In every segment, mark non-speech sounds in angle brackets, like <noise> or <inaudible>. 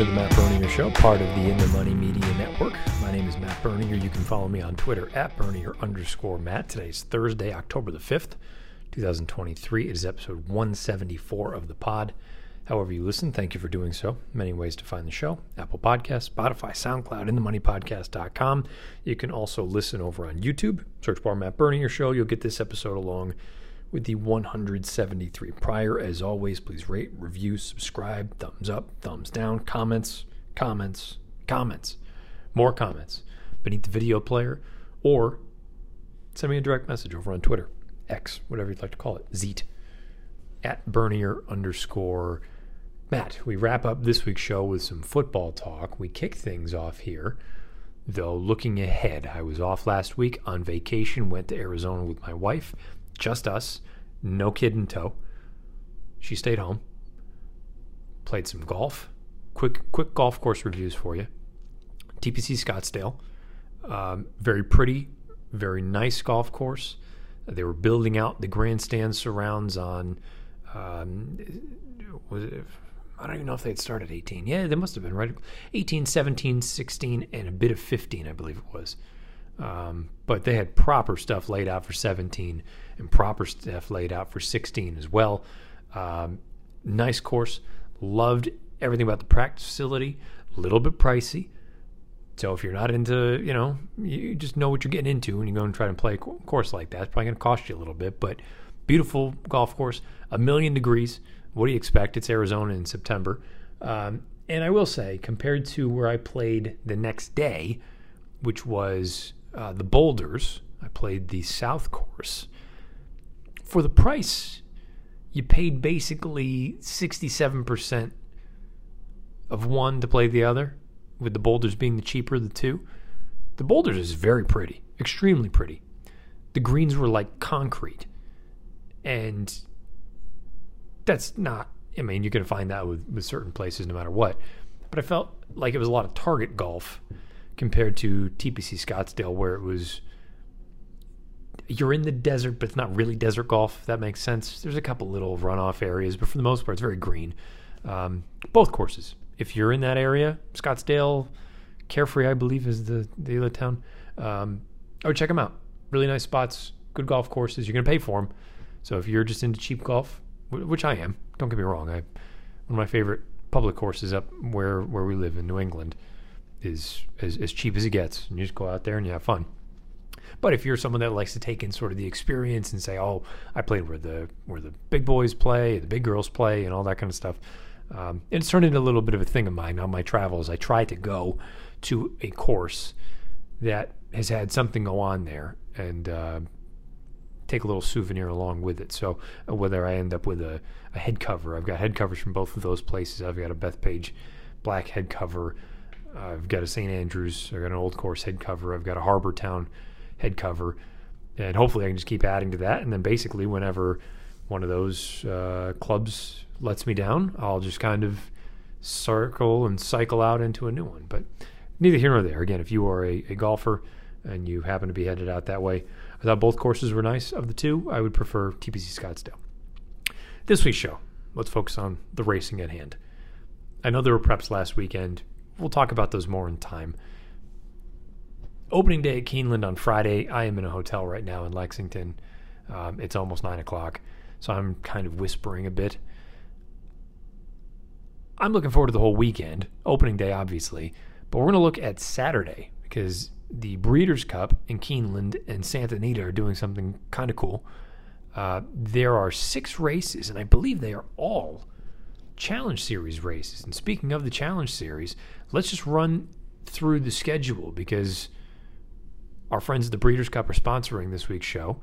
to the Matt Bernier Show, part of the In the Money Media Network. My name is Matt Bernier. You can follow me on Twitter at Bernier underscore Matt. Today's Thursday, October the 5th, 2023. It is episode 174 of the pod. However, you listen, thank you for doing so. Many ways to find the show Apple Podcasts, Spotify, SoundCloud, InTheMoneyPodcast.com. You can also listen over on YouTube. Search bar Matt Bernier Show. You'll get this episode along with the 173 prior. As always, please rate, review, subscribe, thumbs up, thumbs down, comments, comments, comments, more comments beneath the video player, or send me a direct message over on Twitter, X, whatever you'd like to call it, Zeet, at Bernier underscore Matt. We wrap up this week's show with some football talk. We kick things off here. Though looking ahead, I was off last week on vacation, went to Arizona with my wife just us, no kid in tow. She stayed home, played some golf. Quick, quick golf course reviews for you. TPC Scottsdale, um, very pretty, very nice golf course. They were building out the grandstand surrounds on. Um, was it, I don't even know if they had started 18. Yeah, they must have been right. 18, 17, 16, and a bit of 15, I believe it was. Um, but they had proper stuff laid out for 17 and proper stuff laid out for 16 as well. Um, nice course. Loved everything about the practice facility. A little bit pricey. So if you're not into, you know, you just know what you're getting into when you go and try to play a course like that. It's probably going to cost you a little bit, but beautiful golf course. A million degrees. What do you expect? It's Arizona in September. Um, and I will say, compared to where I played the next day, which was uh, the Boulders. I played the South Course. For the price, you paid basically 67% of one to play the other, with the Boulders being the cheaper of the two. The Boulders is very pretty, extremely pretty. The greens were like concrete. And that's not, I mean, going to find that with, with certain places no matter what. But I felt like it was a lot of target golf compared to TPC Scottsdale, where it was you're in the desert, but it's not really desert golf. That makes sense. There's a couple little runoff areas, but for the most part, it's very green. Um, both courses. If you're in that area, Scottsdale, Carefree, I believe, is the the other town. Um, would check them out. Really nice spots, good golf courses. You're going to pay for them. So if you're just into cheap golf, which I am, don't get me wrong, I one of my favorite public courses up where where we live in New England is as, as cheap as it gets. And you just go out there and you have fun. But if you're someone that likes to take in sort of the experience and say, "Oh, I played where the where the big boys play, the big girls play, and all that kind of stuff," um, it's turned into a little bit of a thing of mine on my travels. I try to go to a course that has had something go on there and uh, take a little souvenir along with it. So uh, whether I end up with a, a head cover, I've got head covers from both of those places. I've got a Bethpage black head cover I've got a St. Andrews. I've got an Old Course head cover. I've got a Harbour Town head cover, and hopefully I can just keep adding to that. And then basically, whenever one of those uh, clubs lets me down, I'll just kind of circle and cycle out into a new one. But neither here nor there. Again, if you are a, a golfer and you happen to be headed out that way, I thought both courses were nice. Of the two, I would prefer TPC Scottsdale. This week's show, let's focus on the racing at hand. I know there were preps last weekend we'll talk about those more in time. Opening day at Keeneland on Friday. I am in a hotel right now in Lexington. Um, it's almost nine o'clock, so I'm kind of whispering a bit. I'm looking forward to the whole weekend. Opening day, obviously, but we're going to look at Saturday because the Breeders' Cup in Keeneland and Santa Anita are doing something kind of cool. Uh, there are six races, and I believe they are all Challenge Series races. And speaking of the Challenge Series, let's just run through the schedule because our friends at the Breeders' Cup are sponsoring this week's show.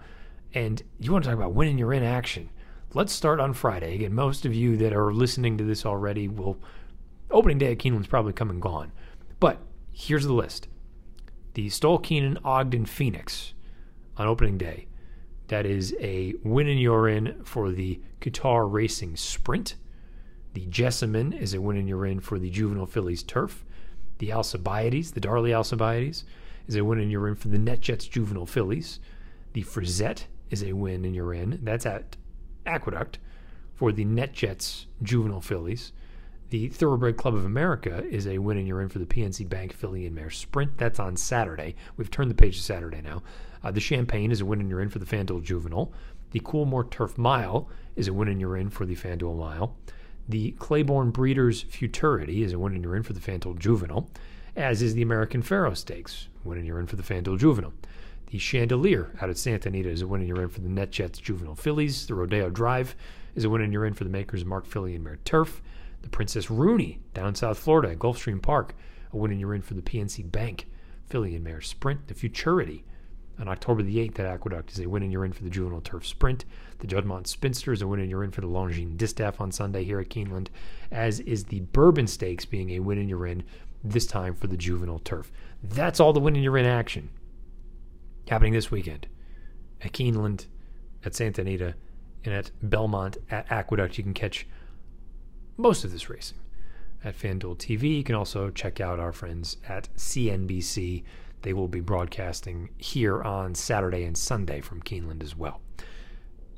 And you want to talk about winning your in action. Let's start on Friday. Again, most of you that are listening to this already will. Opening day at Keeneland's probably come and gone. But here's the list the Stoll Keenan Ogden Phoenix on opening day. That is a win and you're in for the Qatar Racing Sprint. The Jessamine is a win in your in for the Juvenile Fillies Turf. The Alcibiades, the Darley Alcibiades, is a win in your in for the NetJets Juvenile Fillies. The Frizette is a win in your in. That's at Aqueduct for the NetJets Juvenile Fillies. The Thoroughbred Club of America is a win and you're in for the PNC Bank Filly and Mare Sprint. That's on Saturday. We've turned the page to Saturday now. Uh, the Champagne is a win and you're in for the FanDuel Juvenile. The Coolmore Turf Mile is a win and you're in for the FanDuel Mile. The Claiborne Breeders Futurity is a win and you're in for the FanDuel Juvenile, as is the American Pharoah Stakes, win and you're in for the FanDuel Juvenile. The Chandelier out at Santa Anita is a win and you're in for the NetJets Juvenile Fillies. The Rodeo Drive is a win and you're in for the Maker's Mark Filly and Mare Turf. The Princess Rooney down South Florida at Gulfstream Park, a win and you're in for the PNC Bank Filly and Mare Sprint. The Futurity on October the 8th at Aqueduct is a win and you're in for the Juvenile Turf Sprint. The Juddmonte Spinster is a win and you're in for the Longines Distaff on Sunday here at Keeneland, as is the Bourbon Stakes being a win and you're in this time for the Juvenile Turf. That's all the win and you're in action happening this weekend at Keeneland, at Santa Anita, and at Belmont at Aqueduct. You can catch most of this racing at FanDuel TV. You can also check out our friends at CNBC. They will be broadcasting here on Saturday and Sunday from Keeneland as well.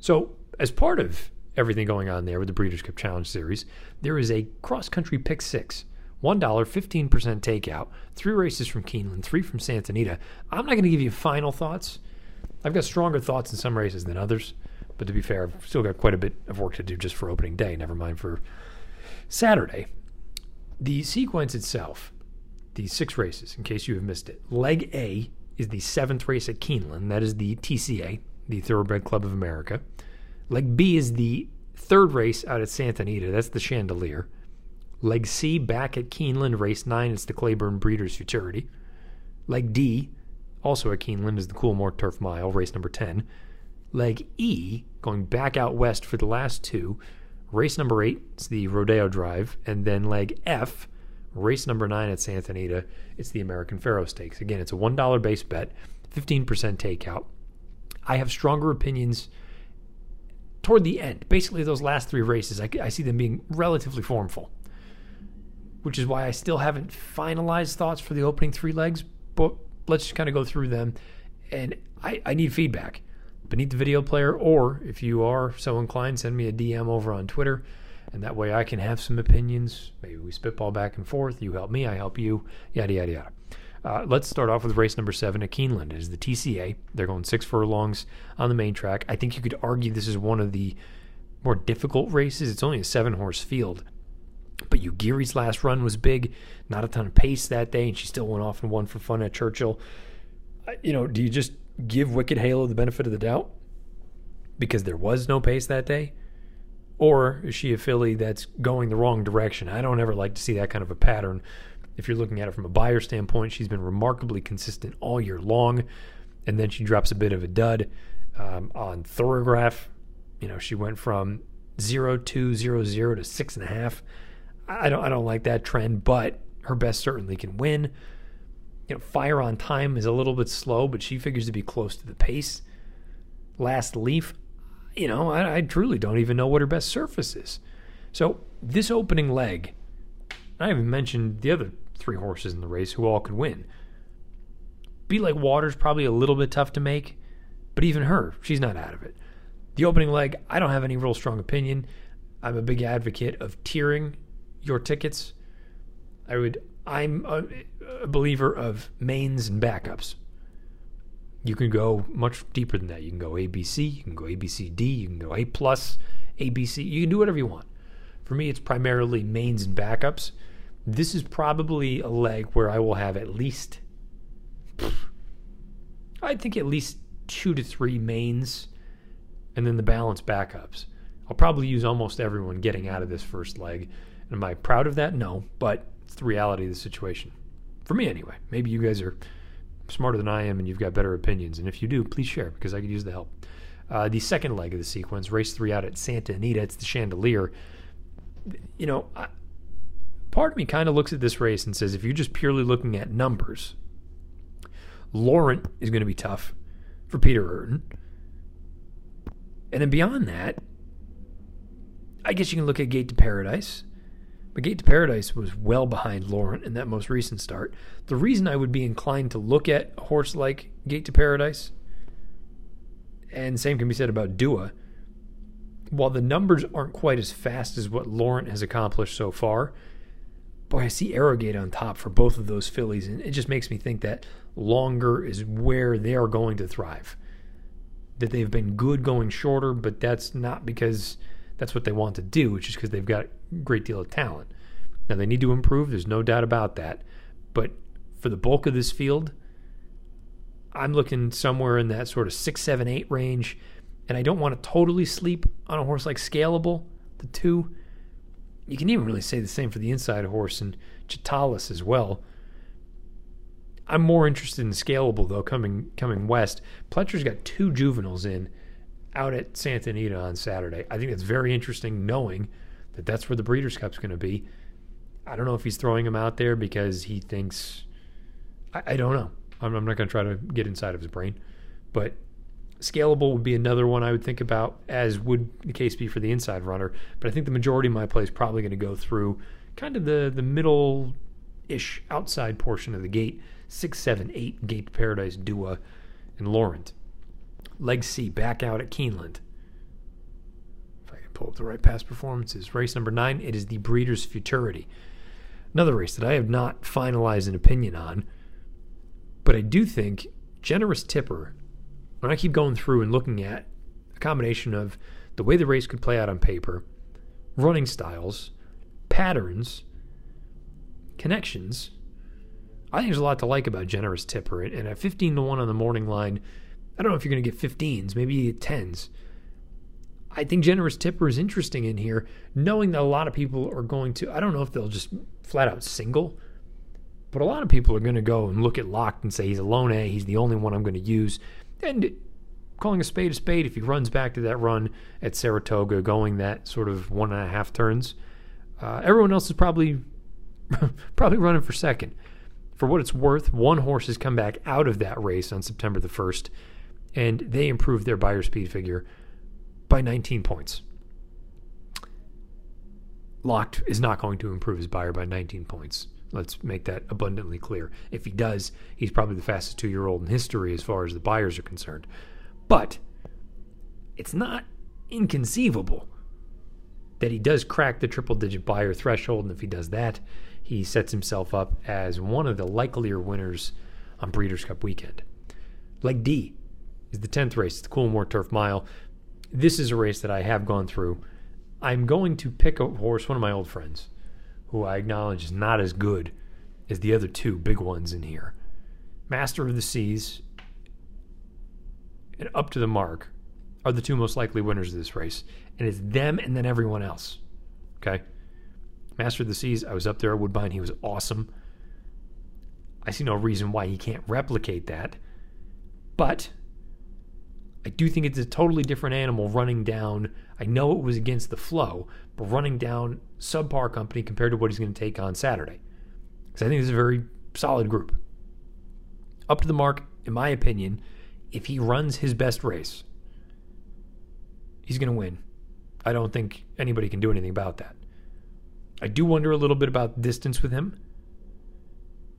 So, as part of everything going on there with the Breeders' Cup Challenge Series, there is a cross country pick six. $1, 15% takeout, three races from Keeneland, three from Santa Anita. I'm not going to give you final thoughts. I've got stronger thoughts in some races than others, but to be fair, I've still got quite a bit of work to do just for opening day, never mind for Saturday. The sequence itself, the six races, in case you have missed it. Leg A is the seventh race at Keeneland. That is the TCA, the Thoroughbred Club of America. Leg B is the third race out at Santa Anita. That's the Chandelier. Leg C, back at Keeneland, race 9, it's the Claiborne Breeders' Futurity. Leg D, also at Keeneland, is the Coolmore Turf Mile, race number 10. Leg E, going back out west for the last two, race number 8, it's the Rodeo Drive. And then leg F, race number 9 at Santa Anita, it's the American Pharoah Stakes. Again, it's a $1 base bet, 15% takeout. I have stronger opinions toward the end. Basically, those last three races, I, I see them being relatively formful which is why I still haven't finalized thoughts for the opening three legs. But let's just kind of go through them. And I, I need feedback beneath the video player, or if you are so inclined, send me a DM over on Twitter. And that way I can have some opinions. Maybe we spitball back and forth. You help me, I help you, yada, yada, yada. Uh, let's start off with race number seven at Keeneland. It is the TCA. They're going six furlongs on the main track. I think you could argue this is one of the more difficult races. It's only a seven horse field. But Ugiri's last run was big, not a ton of pace that day, and she still went off and won for fun at Churchill. You know, do you just give Wicked Halo the benefit of the doubt because there was no pace that day? Or is she a filly that's going the wrong direction? I don't ever like to see that kind of a pattern. If you're looking at it from a Beyer standpoint, she's been remarkably consistent all year long, and then she drops a bit of a dud um, on Thorograph. You know, she went from zero two zero zero to six and a half. I don't I don't like that trend, but her best certainly can win. You know, fire on time is a little bit slow, but she figures to be close to the pace. Last leaf, you know, I, I truly don't even know what her best surface is. So this opening leg, I haven't mentioned the other three horses in the race who all could win. Be like Water's probably a little bit tough to make, but even her, she's not out of it. The opening leg, I don't have any real strong opinion. I'm a big advocate of tiering your tickets, I would. I'm a, a believer of mains and backups. You can go much deeper than that. You can go ABC, you can go ABCD, you can go A plus, ABC. You can do whatever you want. For me, it's primarily mains and backups. This is probably a leg where I will have at least, I think at least two to three mains, and then the balance backups. I'll probably use almost everyone getting out of this first leg Am I proud of that? No, but it's the reality of the situation. For me, anyway. Maybe you guys are smarter than I am and you've got better opinions. And if you do, please share because I could use the help. Uh, the second leg of the sequence, race three out at Santa Anita, it's the Chandelier. You know, I, part of me kind of looks at this race and says if you're just purely looking at numbers, Laurent is going to be tough for Peter Eurton. And then beyond that, I guess you can look at Gate to Paradise. But Gate to Paradise was well behind Laurent in that most recent start. The reason I would be inclined to look at a horse like Gate to Paradise, and same can be said about Dua, while the numbers aren't quite as fast as what Laurent has accomplished so far, boy, I see Arrogate on top for both of those fillies, and it just makes me think that longer is where they are going to thrive. That they've been good going shorter, but that's not because that's what they want to do, which is because they've got a great deal of talent. Now, they need to improve, there's no doubt about that. But for the bulk of this field, I'm looking somewhere in that sort of six, seven, eight range. And I don't want to totally sleep on a horse like Scalable, the two. You can even really say the same for the inside horse and Chitalis as well. I'm more interested in Scalable though coming coming west. Pletcher's got two juveniles in out at Santa Anita on Saturday. I think that's very interesting knowing that that's where the Breeders' Cup's going to be. I don't know if he's throwing him out there because he thinks. I, I don't know. I'm, I'm not going to try to get inside of his brain, but scalable would be another one I would think about, as would the case be for the inside runner. But I think the majority of my play is probably going to go through kind of the the middle ish outside portion of the gate, six, seven, eight, Gate Paradise, Dua, and Laurent. Leg C back out at Keeneland. If I can pull up the right past performances. Race number nine, it is the Breeders' Futurity. Another race that I have not finalized an opinion on, but I do think Generous Tipper, when I keep going through and looking at a combination of the way the race could play out on paper, running styles, patterns, connections, I think there's a lot to like about Generous Tipper. And at 15 to 1 on the morning line, I don't know if you're going to get 15s, maybe you get 10s. I think Generous Tipper is interesting in here, knowing that a lot of people are going to, I don't know if they'll just flat out single, but a lot of people are going to go and look at Locked and say he's a lone A, he's the only one I'm going to use. And calling a spade a spade, if he runs back to that run at Saratoga, going that sort of one and a half turns, uh, everyone else is probably <laughs> probably running for second. For what it's worth, one horse has come back out of that race on September the 1st, and they improved their Beyer speed figure by 19 points. Locked is not going to improve his Beyer by 19 points. Let's make that abundantly clear. If he does, he's probably the fastest two year old in history as far as the Beyers are concerned. But it's not inconceivable that he does crack the triple digit Beyer threshold. And if he does that, he sets himself up as one of the likelier winners on Breeders' Cup weekend. Leg D is the 10th race, the Coolmore Turf Mile. This is a race that I have gone through. I'm going to pick a horse, one of my old friends, who I acknowledge is not as good as the other two big ones in here. Master of the Seas and Up to the Mark are the two most likely winners of this race. And it's them and then everyone else. Okay? Master of the Seas, I was up there at Woodbine. He was awesome. I see no reason why he can't replicate that. But I do think it's a totally different animal running down. I know it was against the flow, but running down subpar company compared to what he's going to take on Saturday. Because I think it's a very solid group. Up to the mark, in my opinion, if he runs his best race, he's going to win. I don't think anybody can do anything about that. I do wonder a little bit about distance with him.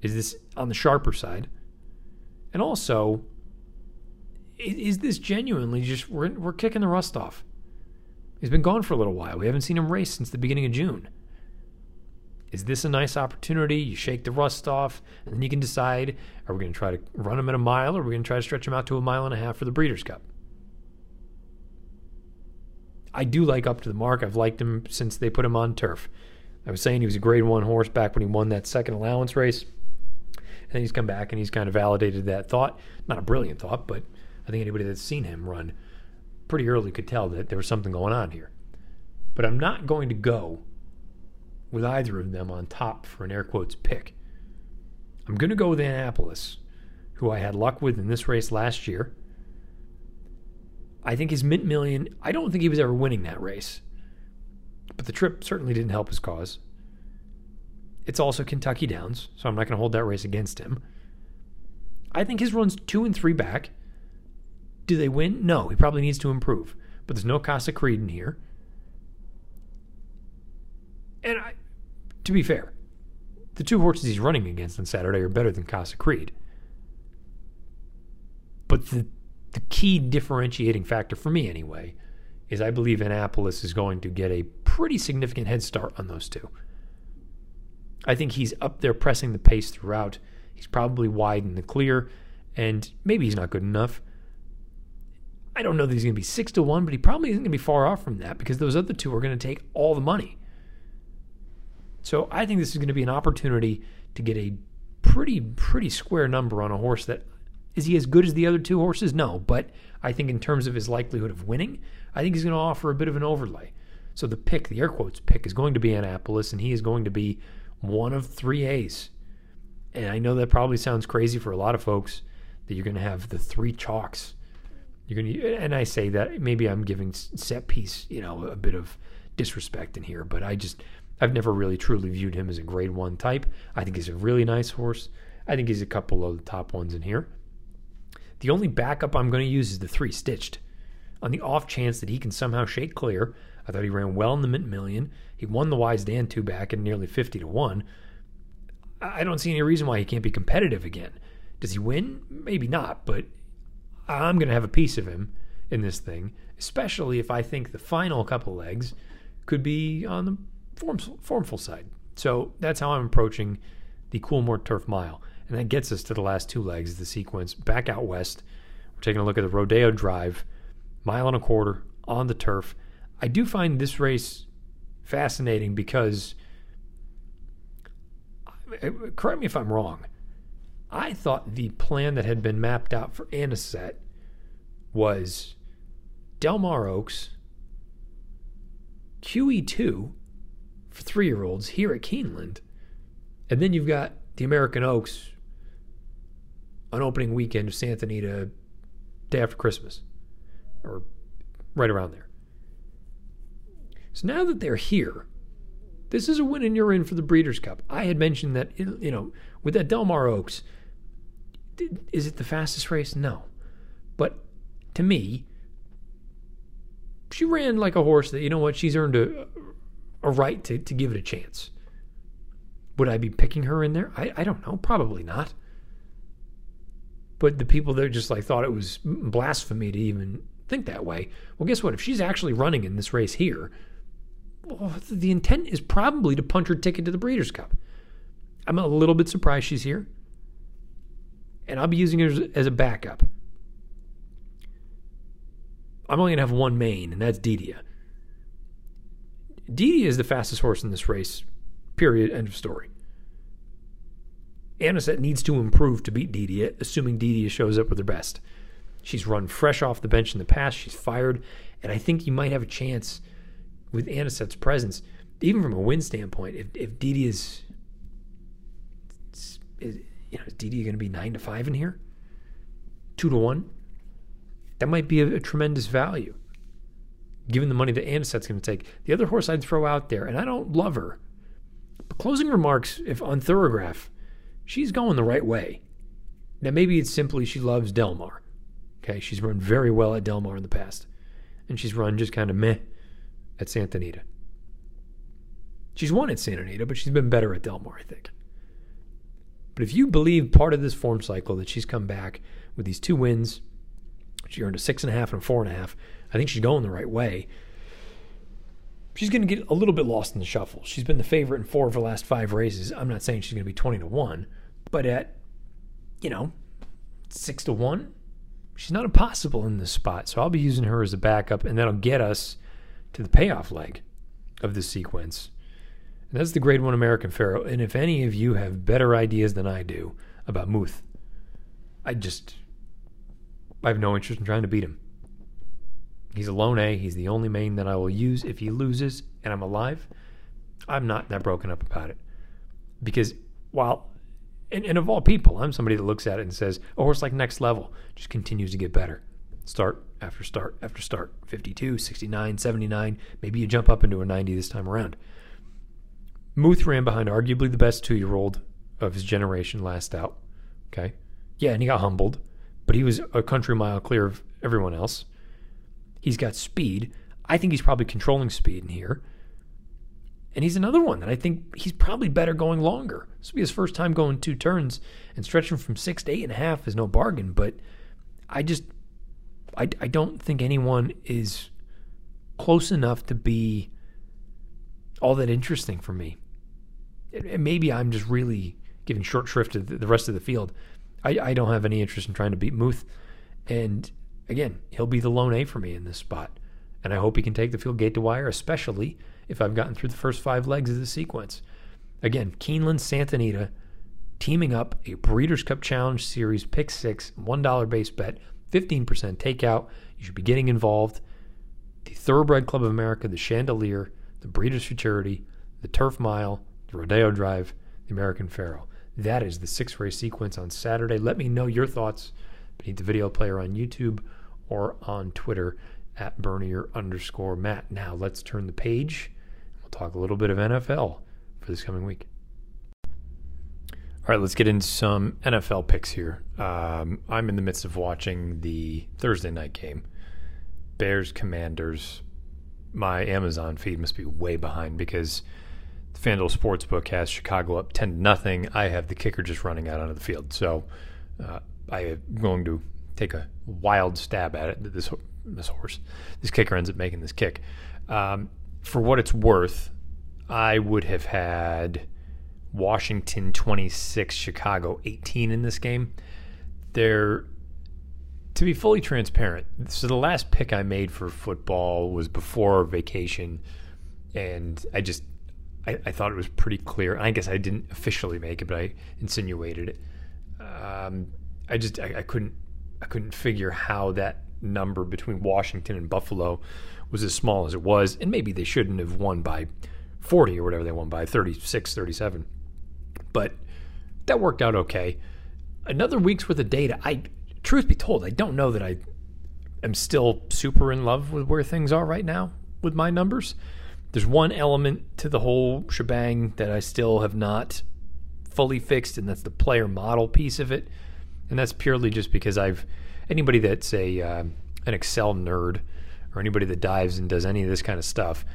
Is this on the sharper side? And also, is this genuinely just we're, we're kicking the rust off? He's been gone for a little while. We haven't seen him race since the beginning of June. Is this a nice opportunity? You shake the rust off, and then you can decide are we going to try to run him at a mile or are we going to try to stretch him out to a mile and a half for the Breeders' Cup? I do like up to the mark. I've liked him since they put him on turf. I was saying he was a grade one horse back when he won that second allowance race. And he's come back and he's kind of validated that thought. Not a brilliant thought, but I think anybody that's seen him run pretty early could tell that there was something going on here. But I'm not going to go with either of them on top for an air quotes pick. I'm going to go with Annapolis, who I had luck with in this race last year. I think his mint million, I don't think he was ever winning that race but the trip certainly didn't help his cause. It's also Kentucky Downs, so I'm not going to hold that race against him. I think his run's two and three back. Do they win? No, he probably needs to improve. But there's no Casa Creed in here. And I, to be fair, the two horses he's running against on Saturday are better than Casa Creed. But the the key differentiating factor for me anyway is I believe Annapolis is going to get a pretty significant head start on those two. I think he's up there pressing the pace throughout. He's probably wide in the clear, and maybe he's not good enough. I don't know that he's going to be six to one, but he probably isn't going to be far off from that because those other two are going to take all the money. So I think this is going to be an opportunity to get a pretty pretty square number on a horse that is he as good as the other two horses? No, but I think in terms of his likelihood of winning, I think he's going to offer a bit of an overlay. So the pick, the air quotes pick, is going to be Annapolis, and he is going to be one of three A's. And I know that probably sounds crazy for a lot of folks that you're going to have the three chalks. You're to, and I say that maybe I'm giving set piece, you know, a bit of disrespect in here, but I just I've never really truly viewed him as a grade one type. I think he's a really nice horse. I think he's a couple of the top ones in here. The only backup I'm going to use is the three stitched. On the off chance that he can somehow shake clear, I thought he ran well in the Mint Million. He won the Wise Dan two back at nearly 50 to 1. I don't see any reason why he can't be competitive again. Does he win? Maybe not, but I'm going to have a piece of him in this thing, especially if I think the final couple legs could be on the form, formful side. So that's how I'm approaching the Coolmore Turf Mile. And that gets us to the last two legs of the sequence back out west. We're taking a look at the Rodeo Drive, mile and a quarter on the turf. I do find this race fascinating because, correct me if I'm wrong, I thought the plan that had been mapped out for Anisette was Del Mar Oaks, QE2, for three year olds here at Keeneland. And then you've got the American Oaks on opening weekend of Santa Anita, day after Christmas, or right around there. So now that they're here, this is a win and you're in for the Breeders' Cup. I had mentioned that, you know, with that Del Mar Oaks, is it the fastest race? No. But to me, she ran like a horse that, you know what, she's earned a, a right to, to give it a chance. Would I be picking her in there? I, I don't know. Probably not. But the people that just like thought it was blasphemy to even think that way. Well, guess what? If she's actually running in this race here, well, the intent is probably to punch her ticket to the Breeders' Cup. I'm a little bit surprised she's here. And I'll be using it as, a backup. I'm only going to have one main, and that's Didia. Didi is the fastest horse in this race. Period. End of story. Anisette needs to improve to beat Didia, assuming Didia shows up with her best. She's run fresh off the bench in the past. She's fired, and I think you might have a chance with Anisette's presence, even from a win standpoint. If if Didia's, is, you know, is Didia going to be nine to five in here, two to one? That might be a, a tremendous value given the money that Anisette's going to take. The other horse I'd throw out there, and I don't love her, but closing remarks if on Thoro-Graph, she's going the right way. Now maybe it's simply she loves Del Mar. Okay, she's run very well at Del Mar in the past, and she's run just kind of meh at Santa Anita. She's won at Santa Anita, but she's been better at Del Mar, I think. But if you believe part of this form cycle that she's come back with these two wins, she earned a six and a half and a four and a half. I think she's going the right way. She's going to get a little bit lost in the shuffle. She's been the favorite in four of her last five races. I'm not saying she's going to be 20 to 1, but at, you know, 6 to 1, she's not impossible in this spot. So I'll be using her as a backup, and that'll get us to the payoff leg of this sequence. And that's the grade one American Pharoah. And if any of you have better ideas than I do about Muth, I just, I have no interest in trying to beat him. He's a lone A. He's the only main that I will use if he loses and I'm alive. I'm not that broken up about it. Because while, and, and of all people, I'm somebody that looks at it and says, oh, a horse like next level just continues to get better. Start after start after start 52, 69, 79. Maybe you jump up into a 90 this time around. Muth ran behind arguably the best two year old of his generation last out. Okay. Yeah, and he got humbled, but he was a country mile clear of everyone else. He's got speed. I think he's probably controlling speed in here. And he's another one that I think he's probably better going longer. This will be his first time going two turns and stretching from six to eight and a half is no bargain. But I just, I, I don't think anyone is close enough to be all that interesting for me. And maybe I'm just really giving short shrift to the rest of the field. I, I don't have any interest in trying to beat Muth. And again, he'll be the lone A for me in this spot. And I hope he can take the field gate to wire, especially if I've gotten through the first five legs of the sequence. Again, Keeneland Santa Anita teaming up a Breeders' Cup Challenge Series pick six, $1 base bet, 15% takeout. You should be getting involved. The Thoroughbred Club of America, the Chandelier, the Breeders' Futurity, the Turf Mile, the Rodeo Drive, the American Pharoah. That is the six race sequence on Saturday. Let me know your thoughts beneath the video player on YouTube or on Twitter at Bernier underscore Matt. Now let's turn the page. We'll talk a little bit of NFL for this coming week. All right, let's get into some NFL picks here. Um, I'm in the midst of watching the Thursday night game. Bears Commanders. My Amazon feed must be way behind because FanDuel Sportsbook has Chicago up 10 to nothing. I have the kicker just running out onto the field. So uh, I am going to take a wild stab at it. This, this horse, this kicker ends up making this kick. Um, for what it's worth, I would have had Washington 26, Chicago 18 in this game. They're to be fully transparent. So the last pick I made for football was before vacation, and I just I, I, thought it was pretty clear. I guess I didn't officially make it, but I insinuated it. Um, I just I, I, couldn't I couldn't figure how that number between Washington and Buffalo was as small as it was, and maybe they shouldn't have won by 40 or whatever they won by 36, 37. But that worked out okay. Another week's worth of data. I truth be told, I don't know that I am still super in love with where things are right now with my numbers. There's one element to the whole shebang that I still have not fully fixed, and that's the player model piece of it. And that's purely just because I've anybody that's a uh, an Excel nerd or anybody that dives and does any of this kind of stuff.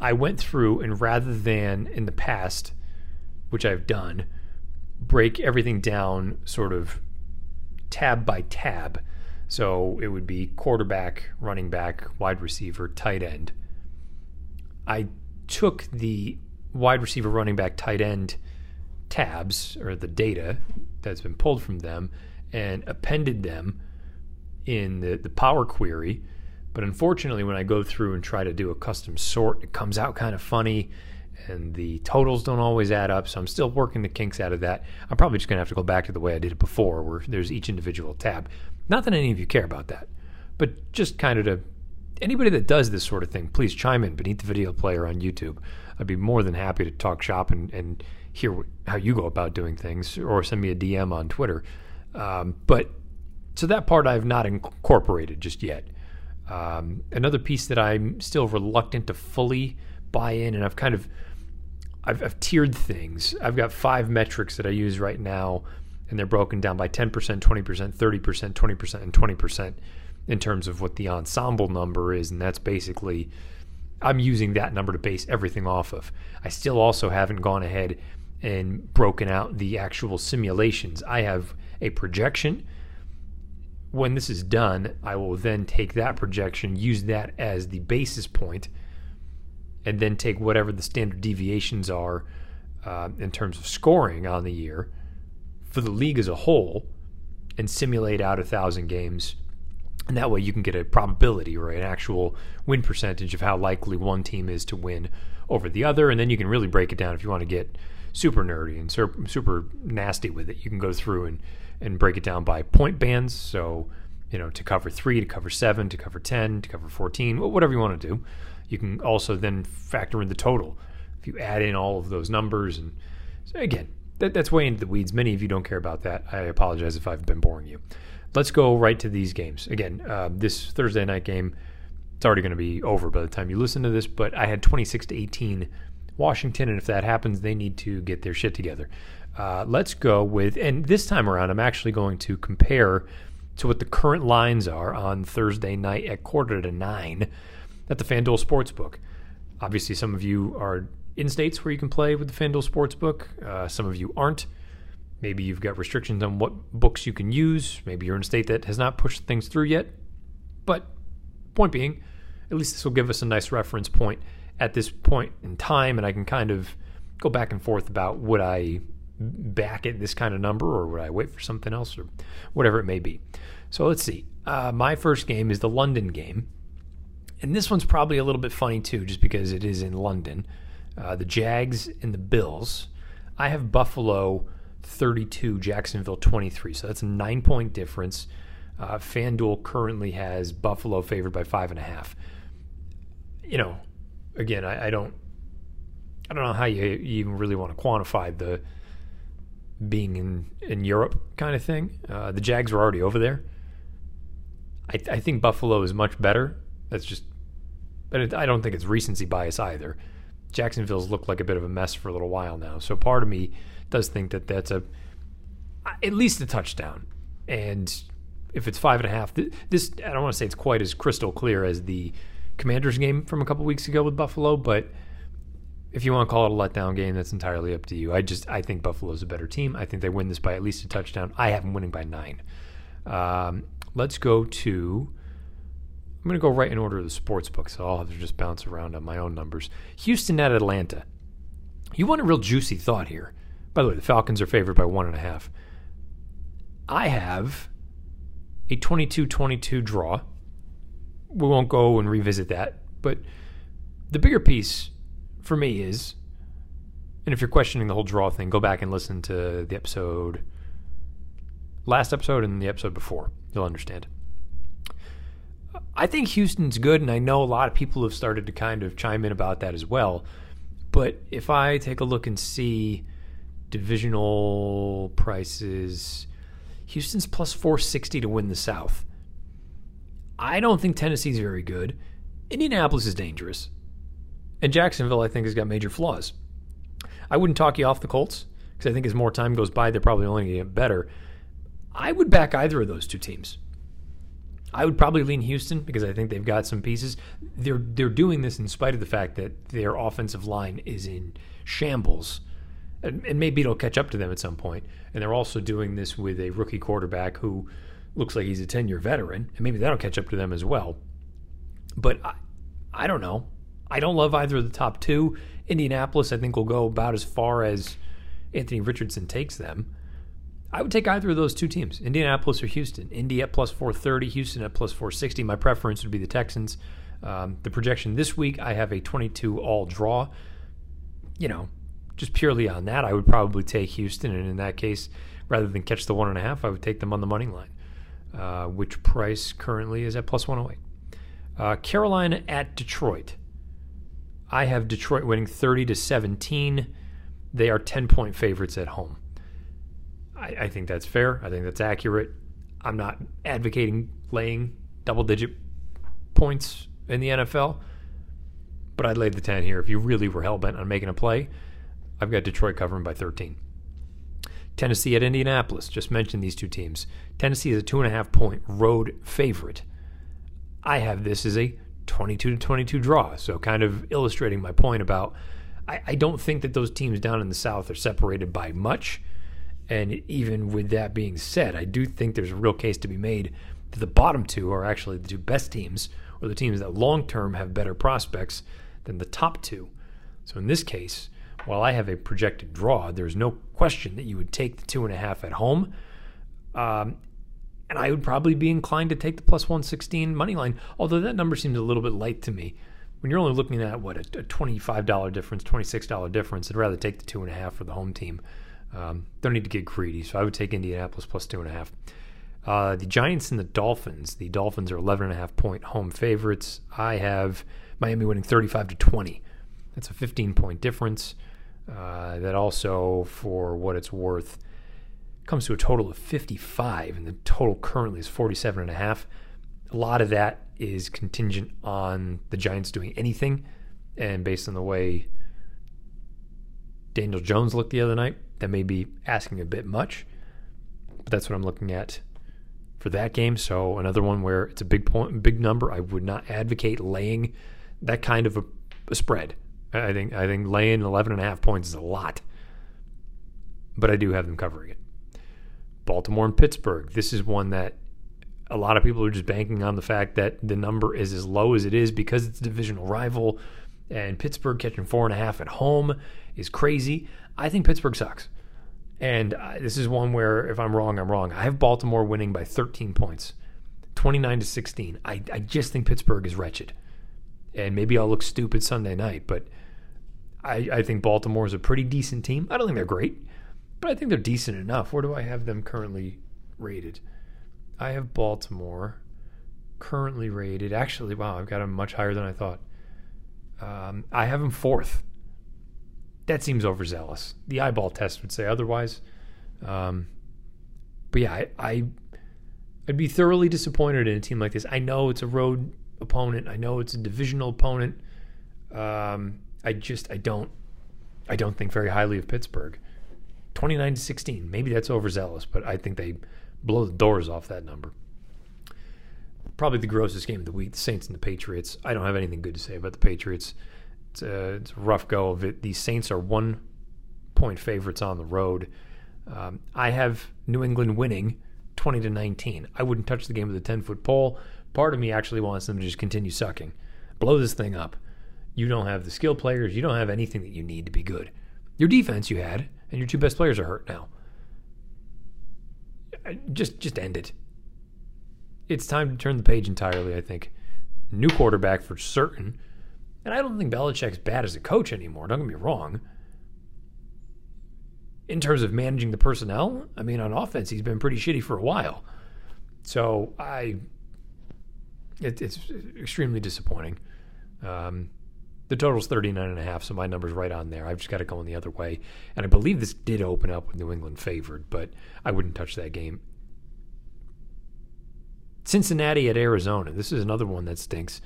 I went through and rather than in the past, which I've done, break everything down sort of tab by tab. So it would be quarterback, running back, wide receiver, tight end. I took the wide receiver, running back, tight end tabs or the data that's been pulled from them and appended them in the, the Power Query. But unfortunately, when I go through and try to do a custom sort, it comes out kind of funny and the totals don't always add up. So I'm still working the kinks out of that. I'm probably just going to have to go back to the way I did it before, where there's each individual tab. Not that any of you care about that, but just kind of to anybody that does this sort of thing, please chime in beneath the video player on YouTube. I'd be more than happy to talk shop and, and hear how you go about doing things, or send me a DM on Twitter. Um, but so that part I've not incorporated just yet. Um, another piece that I'm still reluctant to fully buy in, and I've kind of I've, I've tiered things. I've got five metrics that I use right now, and they're broken down by 10%, 20%, 30%, 20%, and 20% in terms of what the ensemble number is. And that's basically, I'm using that number to base everything off of. I still also haven't gone ahead and broken out the actual simulations. I have a projection. When this is done, I will then take that projection, use that as the basis point and then take whatever the standard deviations are uh, in terms of scoring on the year for the league as a whole and simulate out a thousand games. And that way you can get a probability or an actual win percentage of how likely one team is to win over the other. And then you can really break it down if you want to get super nerdy and super nasty with it. You can go through and, and break it down by point bands. So, you know, to cover three, to cover seven, to cover 10, to cover 14, whatever you want to do. You can also then factor in the total. If you add in all of those numbers, and so again, that, that's way into the weeds. Many of you don't care about that. I apologize if I've been boring you. Let's go right to these games. Again, uh, this Thursday night game, it's already going to be over by the time you listen to this, but I had 26 to 18 Washington, and if that happens, they need to get their shit together. Uh, let's go with, and this time around, I'm actually going to compare to what the current lines are on Thursday night at quarter to nine at the FanDuel Sportsbook. Obviously, some of you are in states where you can play with the FanDuel Sportsbook. Uh, some of you aren't. Maybe you've got restrictions on what books you can use. Maybe you're in a state that has not pushed things through yet. But point being, at least this will give us a nice reference point at this point in time, and I can kind of go back and forth about would I back at this kind of number or would I wait for something else or whatever it may be. So let's see. Uh, my first game is the London game. And this one's probably a little bit funny too, just because it is in London. Uh, the Jags and the Bills. I have Buffalo 32, Jacksonville 23. So that's a nine point difference. Uh, FanDuel currently has Buffalo favored by five and a half. You know, again, I, I don't, I don't know how you, you, even really want to quantify the being in in Europe kind of thing. Uh, the Jags were already over there. I, I think Buffalo is much better. That's just, but I don't think it's recency bias either. Jacksonville's looked like a bit of a mess for a little while now. So part of me does think that that's a at least a touchdown. And if it's five and a half, this I don't want to say it's quite as crystal clear as the Commanders game from a couple weeks ago with Buffalo, but if you want to call it a letdown game, that's entirely up to you. I just I think Buffalo's a better team. I think they win this by at least a touchdown. I have them winning by nine. Um, let's go to. I'm going to go right in order of the sports book, so I'll have to just bounce around on my own numbers. Houston at Atlanta. You want a real juicy thought here. By the way, the Falcons are favored by one and a half. I have a 22 22 draw. We won't go and revisit that, but the bigger piece for me is, and if you're questioning the whole draw thing, go back and listen to the episode, last episode and the episode before. You'll understand. I think Houston's good, and I know a lot of people have started to kind of chime in about that as well. But if I take a look and see divisional prices, Houston's plus 460 to win the South. I don't think Tennessee's very good. Indianapolis is dangerous. And Jacksonville, I think, has got major flaws. I wouldn't talk you off the Colts because I think as more time goes by, they're probably only going to get better. I would back either of those two teams. I would probably lean Houston because I think they've got some pieces. They're they're doing this in spite of the fact that their offensive line is in shambles, and, and maybe it'll catch up to them at some point. And they're also doing this with a rookie quarterback who looks like he's a ten year veteran, and maybe that'll catch up to them as well. But I, I don't know. I don't love either of the top two. Indianapolis, I think, will go about as far as Anthony Richardson takes them. I would take either of those two teams, Indianapolis or Houston. Indy at plus 430, Houston at plus 460. My preference would be the Texans. Um, the projection this week, I have a 22 all draw. You know, just purely on that, I would probably take Houston. And in that case, rather than catch the one and a half, I would take them on the money line, uh, which price currently is at plus 108. Uh, Carolina at Detroit. I have Detroit winning 30 to 17. They are 10 point favorites at home. I, I think that's fair. I think that's accurate. I'm not advocating laying double digit points in the NFL, but I'd lay the 10 here. If you really were hell bent on making a play, I've got Detroit covering by 13. Tennessee at Indianapolis. Just mentioned these two teams. Tennessee is a two and a half point road favorite. I have this as a 22 to 22 draw. So, kind of illustrating my point about I, I don't think that those teams down in the South are separated by much. And even with that being said, I do think there's a real case to be made that the bottom two are actually the two best teams, or the teams that long term have better prospects than the top two. So in this case, while I have a projected draw, there's no question that you would take the two and a half at home. Um, and I would probably be inclined to take the plus 116 money line, although that number seems a little bit light to me. When you're only looking at what a, a $25 difference, $26 difference, I'd rather take the two and a half for the home team. Um, don't need to get greedy, so I would take Indianapolis plus two and a half. Uh, the Giants and the Dolphins. The Dolphins are 11 and a half point home favorites. I have Miami winning 35 to 20. That's a 15 point difference. Uh, that also, for what it's worth, comes to a total of 55, and the total currently is 47 and a half. A lot of that is contingent on the Giants doing anything, and based on the way Daniel Jones looked the other night, that may be asking a bit much, but that's what I'm looking at for that game. So another one where it's a big point, big number. I would not advocate laying that kind of a, a spread. I think I think laying 11 and a half points is a lot, but I do have them covering it. Baltimore and Pittsburgh. This is one that a lot of people are just banking on the fact that the number is as low as it is because it's a divisional rival. And Pittsburgh catching four and a half at home is crazy. I think Pittsburgh sucks. And uh, this is one where, if I'm wrong, I'm wrong. I have Baltimore winning by 13 points, 29 to 16. I, I just think Pittsburgh is wretched. And maybe I'll look stupid Sunday night, but I, I think Baltimore is a pretty decent team. I don't think they're great, but I think they're decent enough. Where do I have them currently rated? I have Baltimore currently rated. Actually, wow, I've got them much higher than I thought. Um, I have them fourth. That seems overzealous. The eyeball test would say otherwise. Um, but yeah, I, I I'd be thoroughly disappointed in a team like this. I know it's a road opponent. I know it's a divisional opponent. Um, I just I don't I don't think very highly of Pittsburgh. 29 to 16. Maybe that's overzealous, but I think they blow the doors off that number. Probably the grossest game of the week, the Saints and the Patriots. I don't have anything good to say about the Patriots. It's a, it's a rough go of it. The Saints are one point favorites on the road. Um, I have New England winning 20 to 19. I wouldn't touch the game with a 10 foot pole. Part of me actually wants them to just continue sucking, blow this thing up. You don't have the skill players. You don't have anything that you need to be good. Your defense you had, and your two best players are hurt now. Just just end it. It's time to turn the page entirely, I think. New quarterback for certain. And I don't think Belichick's bad as a coach anymore. Don't get me wrong. In terms of managing the personnel, I mean, on offense, he's been pretty shitty for a while. So I, it, it's extremely disappointing. Um, the total's 39 and a half, so my number's right on there. I've just got to go in the other way. And I believe this did open up with New England favored, but I wouldn't touch that game. Cincinnati at Arizona. This is another one that stinks.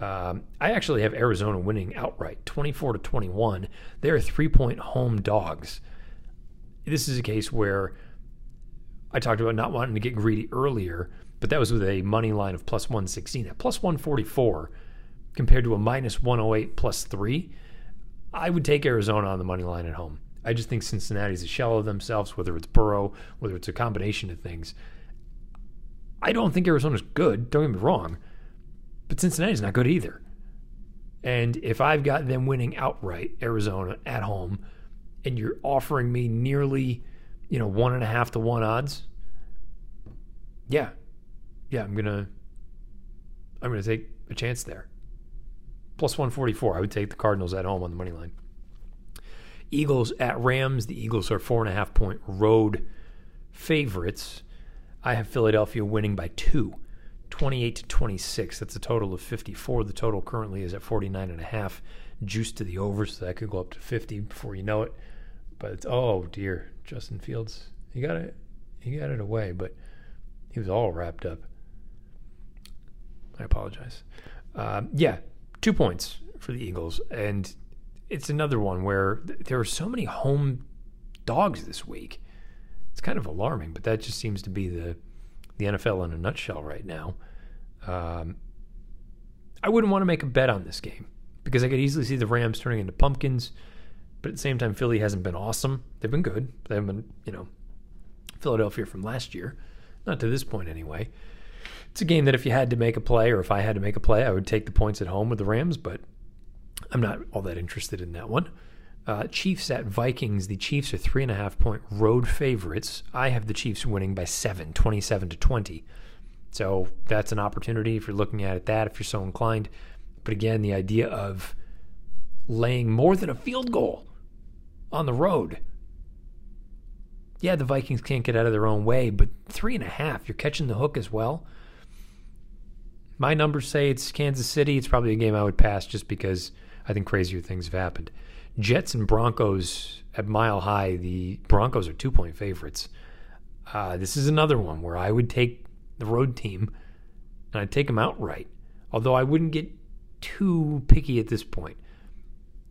Um, I actually have Arizona winning outright, 24 to 21. They're three point home dogs. This is a case where I talked about not wanting to get greedy earlier, but that was with a money line of plus 116. At plus 144, compared to a minus 108 plus three, I would take Arizona on the money line at home. I just think Cincinnati's a shell of themselves, whether it's Burrow, whether it's a combination of things. I don't think Arizona's good, don't get me wrong, but Cincinnati's not good either. And if I've got them winning outright, Arizona at home, and you're offering me nearly, you know, one and a half to one odds, yeah, yeah, I'm gonna, I'm gonna take a chance there plus 144. I would take the Cardinals at home on the money line. Eagles at Rams. The Eagles are four and a half point road favorites. I have Philadelphia winning by two, 28 to 26. That's a total of 54. The total currently is at 49 and a half. Juice to the over, so that could go up to 50 before you know it. But it's, oh dear, Justin Fields, he got it, he got it away, but he was all wrapped up. I apologize. Um, yeah, two points for the Eagles, and it's another one where there are so many home dogs this week. It's kind of alarming, but that just seems to be the the NFL in a nutshell right now. Um, I wouldn't want to make a bet on this game because I could easily see the Rams turning into pumpkins. But at the same time, Philly hasn't been awesome. They've been good. They haven't been, you know, Philadelphia from last year, not to this point anyway it's a game that if you had to make a play, or if I had to make a play, I would take the points at home with the Rams, but I'm not all that interested in that one. Uh, Chiefs at Vikings. The Chiefs are three and a half point road favorites. I have the Chiefs winning by seven, 27 to 20. So that's an opportunity if you're looking at it that, if you're so inclined. But again, the idea of laying more than a field goal on the road. Yeah, the Vikings can't get out of their own way, but three and a half, you're catching the hook as well. My numbers say it's Kansas City. It's probably a game I would pass just because I think crazier things have happened. Jets and Broncos at Mile High. The Broncos are two point favorites. Uh, this is another one where I would take the road team and I'd take them outright. Although I wouldn't get too picky at this point.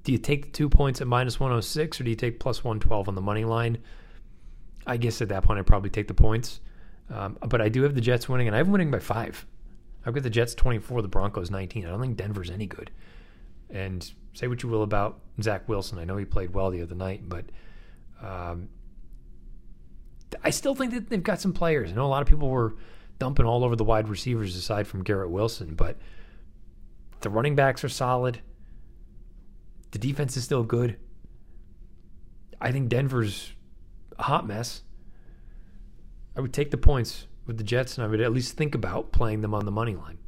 Do you take the two points at minus 106 or do you take plus 112 on the money line? I guess at that point I'd probably take the points. Um, but I do have the Jets winning, and I have winning by five. I've got the Jets 24, the Broncos 19. I don't think Denver's any good. And say what you will about Zach Wilson. I know he played well the other night, but um, I still think that they've got some players. I know a lot of people were dumping all over the wide receivers aside from Garrett Wilson, but the running backs are solid. The defense is still good. I think Denver's a hot mess. I would take the points with the Jets, and I would at least think about playing them on the money line.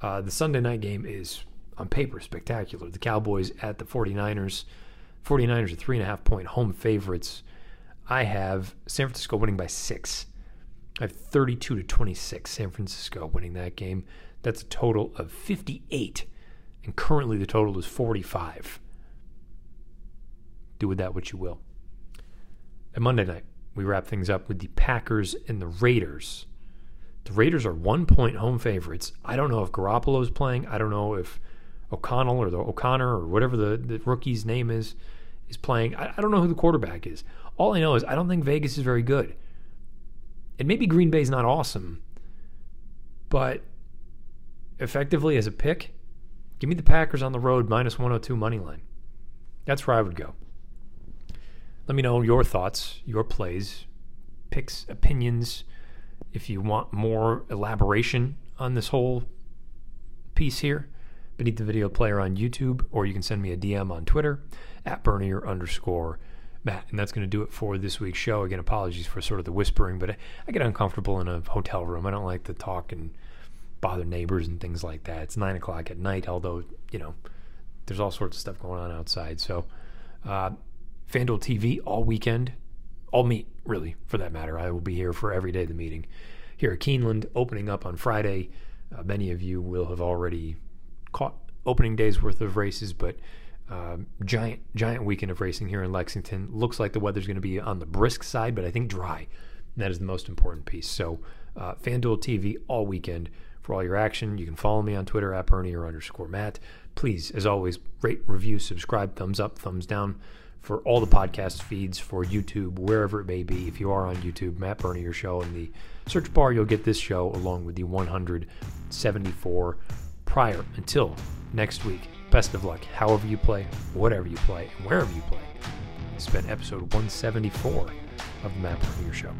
Uh, the Sunday night game is, on paper, spectacular. The Cowboys at the 49ers. 49ers are three and a half point home favorites. I have San Francisco winning by six. I have 32 to 26, San Francisco winning that game. That's a total of 58. And currently the total is 45. Do with that what you will. And Monday night, we wrap things up with the Packers and the Raiders. The Raiders are one point home favorites. I don't know if Garoppolo's playing. I don't know if O'Connell or the O'Connor or whatever the, the rookie's name is is playing. I, I don't know who the quarterback is. All I know is I don't think Vegas is very good. And maybe Green Bay's not awesome, but effectively as a pick, give me the Packers on the road minus 102 money line. That's where I would go. Let me know your thoughts, your plays, picks, opinions. If you want more elaboration on this whole piece here, beneath the video player on YouTube, or you can send me a DM on Twitter at Bernier underscore Matt. And that's going to do it for this week's show. Again, apologies for sort of the whispering, but I, get uncomfortable in a hotel room. I don't like to talk and bother neighbors and things like that. It's nine o'clock at night, although, you know, there's all sorts of stuff going on outside. So, uh, FanDuel TV all weekend, all meet, really, for that matter. I will be here for every day of the meeting. Here at Keeneland, opening up on Friday. Uh, many of you will have already caught opening day's worth of races, but um, giant, giant weekend of racing here in Lexington. Looks like the weather's going to be on the brisk side, but I think dry. And that is the most important piece. So, uh, FanDuel TV all weekend for all your action. You can follow me on Twitter at Bernier underscore Matt. Please, as always, rate, review, subscribe, thumbs up, thumbs down for all the podcast feeds for YouTube, wherever it may be. If you are on YouTube, Matt Bernier Show in the search bar, you'll get this show along with the 174 prior. Until next week, best of luck, however you play, whatever you play, and wherever you play. It's been episode 174 of the Matt Bernier Show.